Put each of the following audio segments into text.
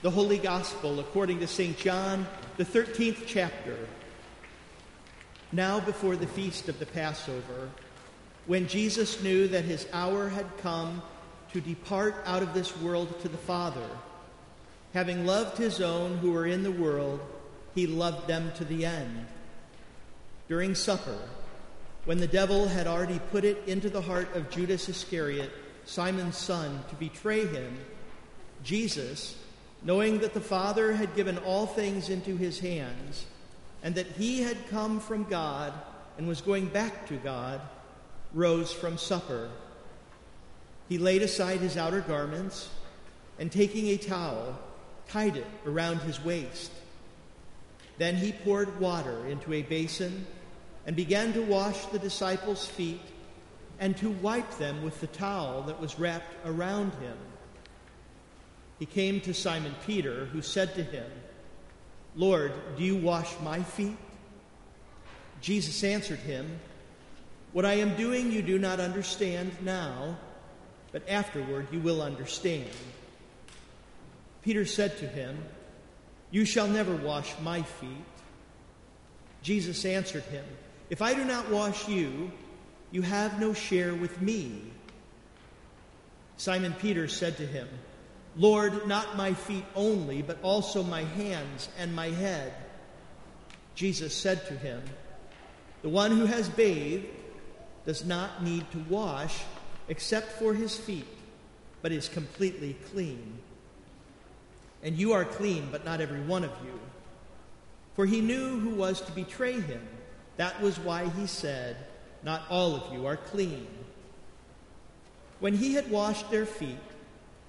The Holy Gospel according to St. John, the 13th chapter. Now, before the feast of the Passover, when Jesus knew that his hour had come to depart out of this world to the Father, having loved his own who were in the world, he loved them to the end. During supper, when the devil had already put it into the heart of Judas Iscariot, Simon's son, to betray him, Jesus, knowing that the Father had given all things into his hands, and that he had come from God and was going back to God, rose from supper. He laid aside his outer garments, and taking a towel, tied it around his waist. Then he poured water into a basin and began to wash the disciples' feet and to wipe them with the towel that was wrapped around him. He came to Simon Peter, who said to him, Lord, do you wash my feet? Jesus answered him, What I am doing you do not understand now, but afterward you will understand. Peter said to him, You shall never wash my feet. Jesus answered him, If I do not wash you, you have no share with me. Simon Peter said to him, Lord, not my feet only, but also my hands and my head. Jesus said to him, The one who has bathed does not need to wash except for his feet, but is completely clean. And you are clean, but not every one of you. For he knew who was to betray him. That was why he said, Not all of you are clean. When he had washed their feet,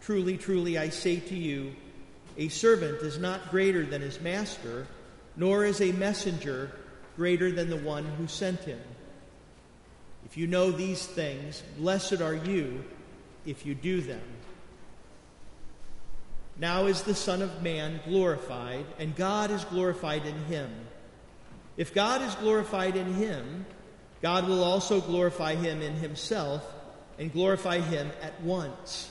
Truly, truly, I say to you, a servant is not greater than his master, nor is a messenger greater than the one who sent him. If you know these things, blessed are you if you do them. Now is the Son of Man glorified, and God is glorified in him. If God is glorified in him, God will also glorify him in himself and glorify him at once.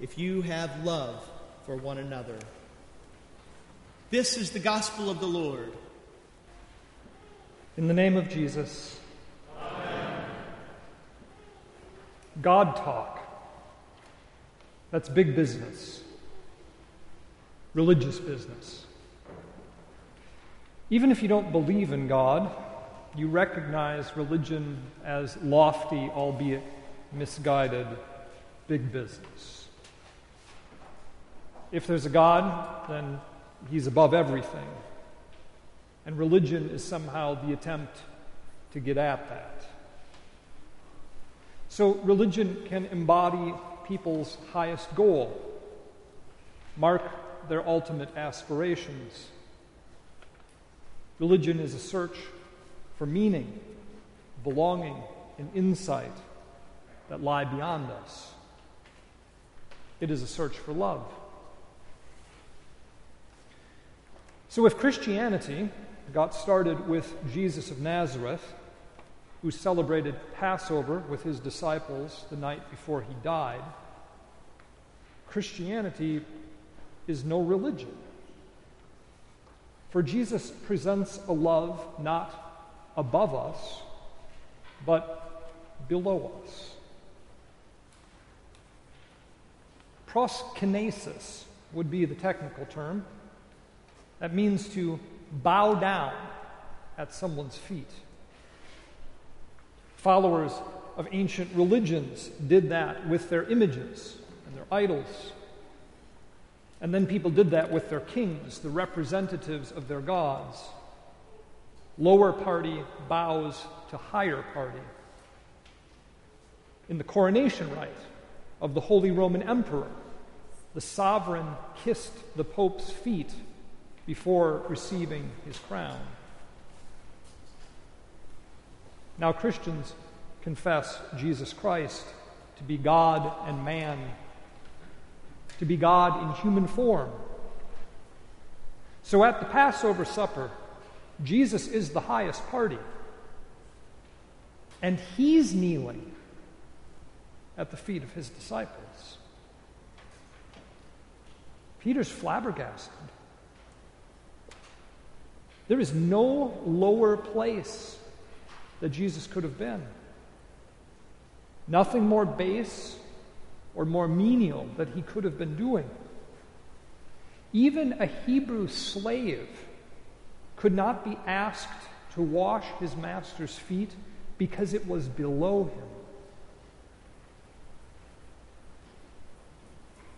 if you have love for one another. This is the gospel of the Lord. In the name of Jesus. Amen. God talk. That's big business, religious business. Even if you don't believe in God, you recognize religion as lofty, albeit misguided, big business. If there's a God, then he's above everything. And religion is somehow the attempt to get at that. So, religion can embody people's highest goal, mark their ultimate aspirations. Religion is a search for meaning, belonging, and insight that lie beyond us. It is a search for love. So, if Christianity got started with Jesus of Nazareth, who celebrated Passover with his disciples the night before he died, Christianity is no religion. For Jesus presents a love not above us, but below us. Proskynesis would be the technical term. That means to bow down at someone's feet. Followers of ancient religions did that with their images and their idols. And then people did that with their kings, the representatives of their gods. Lower party bows to higher party. In the coronation rite of the Holy Roman Emperor, the sovereign kissed the Pope's feet before receiving his crown. Now, Christians confess Jesus Christ to be God and man, to be God in human form. So at the Passover supper, Jesus is the highest party. And he's kneeling at the feet of his disciples. Peter's flabbergasted. There is no lower place that Jesus could have been. Nothing more base or more menial that he could have been doing. Even a Hebrew slave could not be asked to wash his master's feet because it was below him.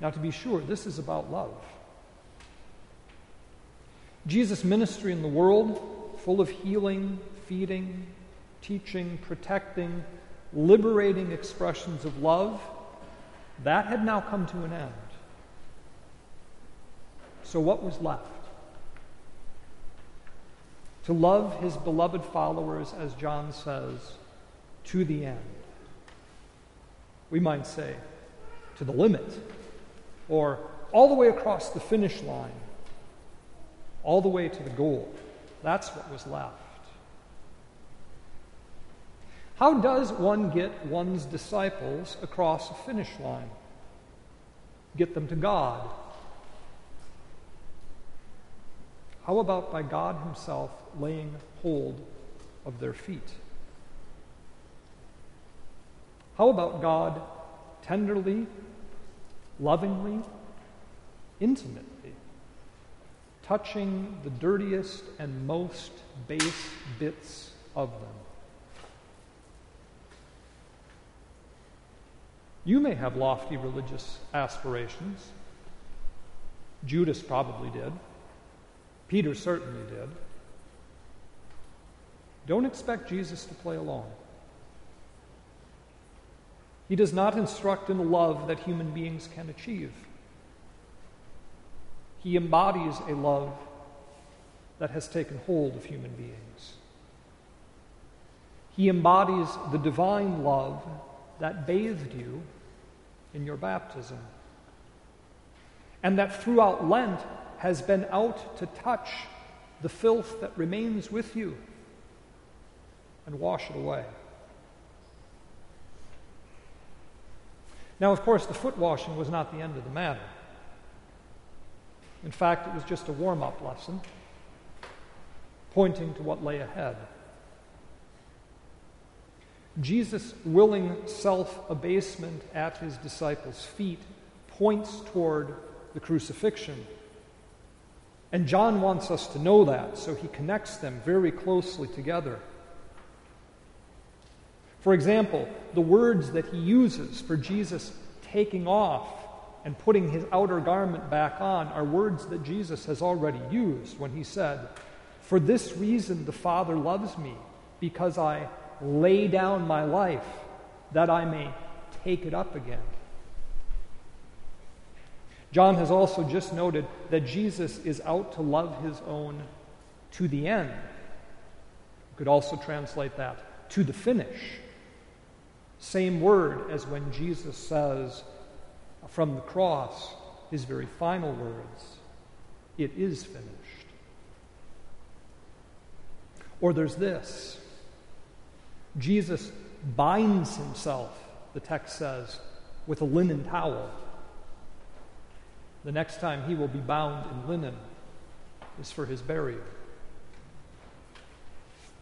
Now, to be sure, this is about love. Jesus' ministry in the world, full of healing, feeding, teaching, protecting, liberating expressions of love, that had now come to an end. So, what was left? To love his beloved followers, as John says, to the end. We might say, to the limit, or all the way across the finish line, all the way to the goal. That's what was left. How does one get one's disciples across a finish line? Get them to God. How about by God Himself laying hold of their feet? How about God tenderly, lovingly, intimately touching the dirtiest and most base bits of them? You may have lofty religious aspirations. Judas probably did. Peter certainly did. Don't expect Jesus to play along. He does not instruct in the love that human beings can achieve. He embodies a love that has taken hold of human beings. He embodies the divine love that bathed you in your baptism. And that throughout Lent has been out to touch the filth that remains with you and wash it away. Now, of course, the foot washing was not the end of the matter. In fact, it was just a warm up lesson pointing to what lay ahead. Jesus' willing self abasement at his disciples' feet points toward the crucifixion. And John wants us to know that, so he connects them very closely together. For example, the words that he uses for Jesus taking off and putting his outer garment back on are words that Jesus has already used when he said, For this reason the Father loves me, because I lay down my life that I may take it up again. John has also just noted that Jesus is out to love his own to the end. You could also translate that to the finish. Same word as when Jesus says from the cross, his very final words, it is finished. Or there's this Jesus binds himself, the text says, with a linen towel. The next time he will be bound in linen is for his burial.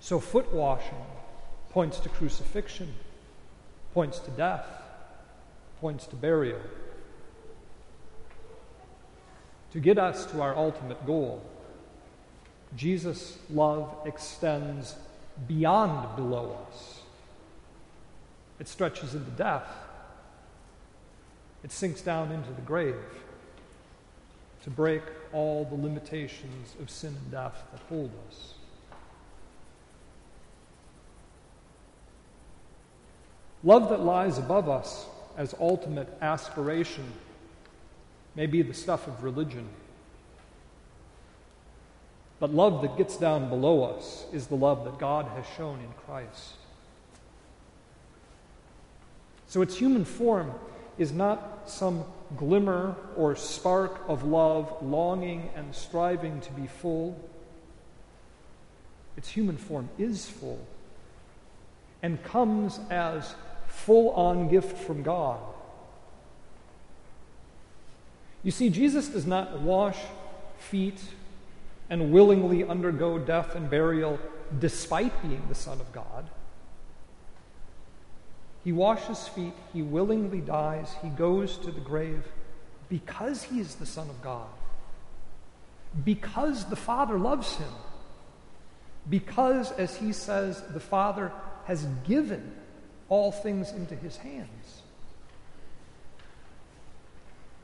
So, foot washing points to crucifixion, points to death, points to burial. To get us to our ultimate goal. Jesus' love extends beyond below us. It stretches into death. It sinks down into the grave to break all the limitations of sin and death that hold us. Love that lies above us as ultimate aspiration may be the stuff of religion. But love that gets down below us is the love that God has shown in Christ. So its human form is not some glimmer or spark of love, longing and striving to be full. Its human form is full and comes as full on gift from God. You see, Jesus does not wash feet and willingly undergo death and burial despite being the Son of God. He washes feet, he willingly dies, he goes to the grave because he is the Son of God, because the Father loves him, because, as he says, the Father has given all things into his hands.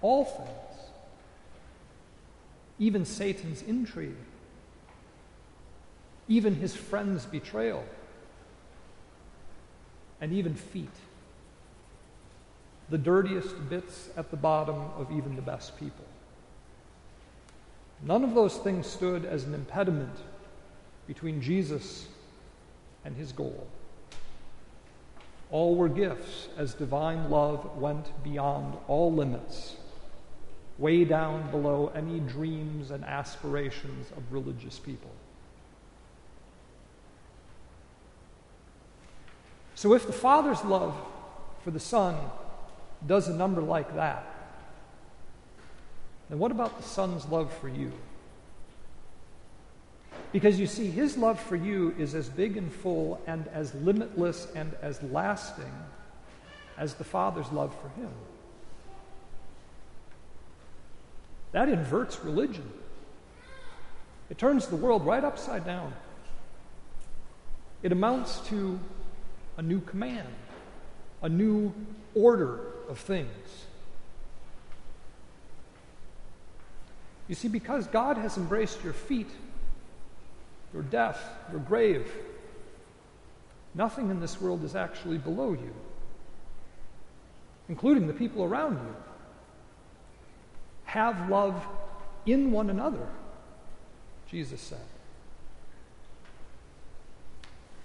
All things. Even Satan's intrigue. Even his friend's betrayal. And even feet. The dirtiest bits at the bottom of even the best people. None of those things stood as an impediment between Jesus and his goal. All were gifts as divine love went beyond all limits, way down below any dreams and aspirations of religious people. So, if the Father's love for the Son does a number like that, then what about the Son's love for you? Because you see, his love for you is as big and full and as limitless and as lasting as the Father's love for him. That inverts religion. It turns the world right upside down. It amounts to a new command, a new order of things. You see, because God has embraced your feet your death, your grave. Nothing in this world is actually below you, including the people around you. Have love in one another, Jesus said.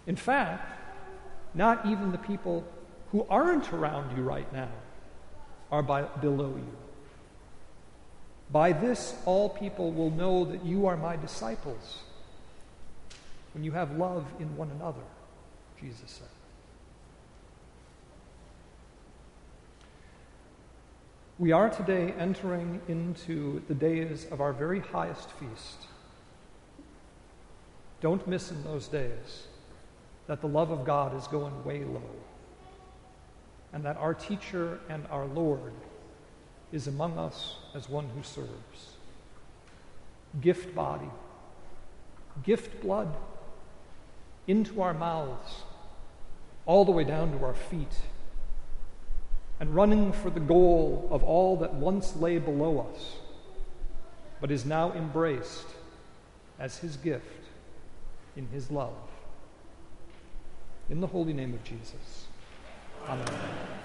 In fact, not even the people who aren't around you right now are by, below you. By this, all people will know that you are my disciples when you have love in one another, Jesus said. We are today entering into the days of our very highest feast. Don't miss in those days that the love of God is going way low, and that our teacher and our Lord is among us as one who serves. Gift body, gift blood into our mouths, all the way down to our feet, and running for the goal of all that once lay below us, but is now embraced as His gift in His love. In the holy name of Jesus. Amen.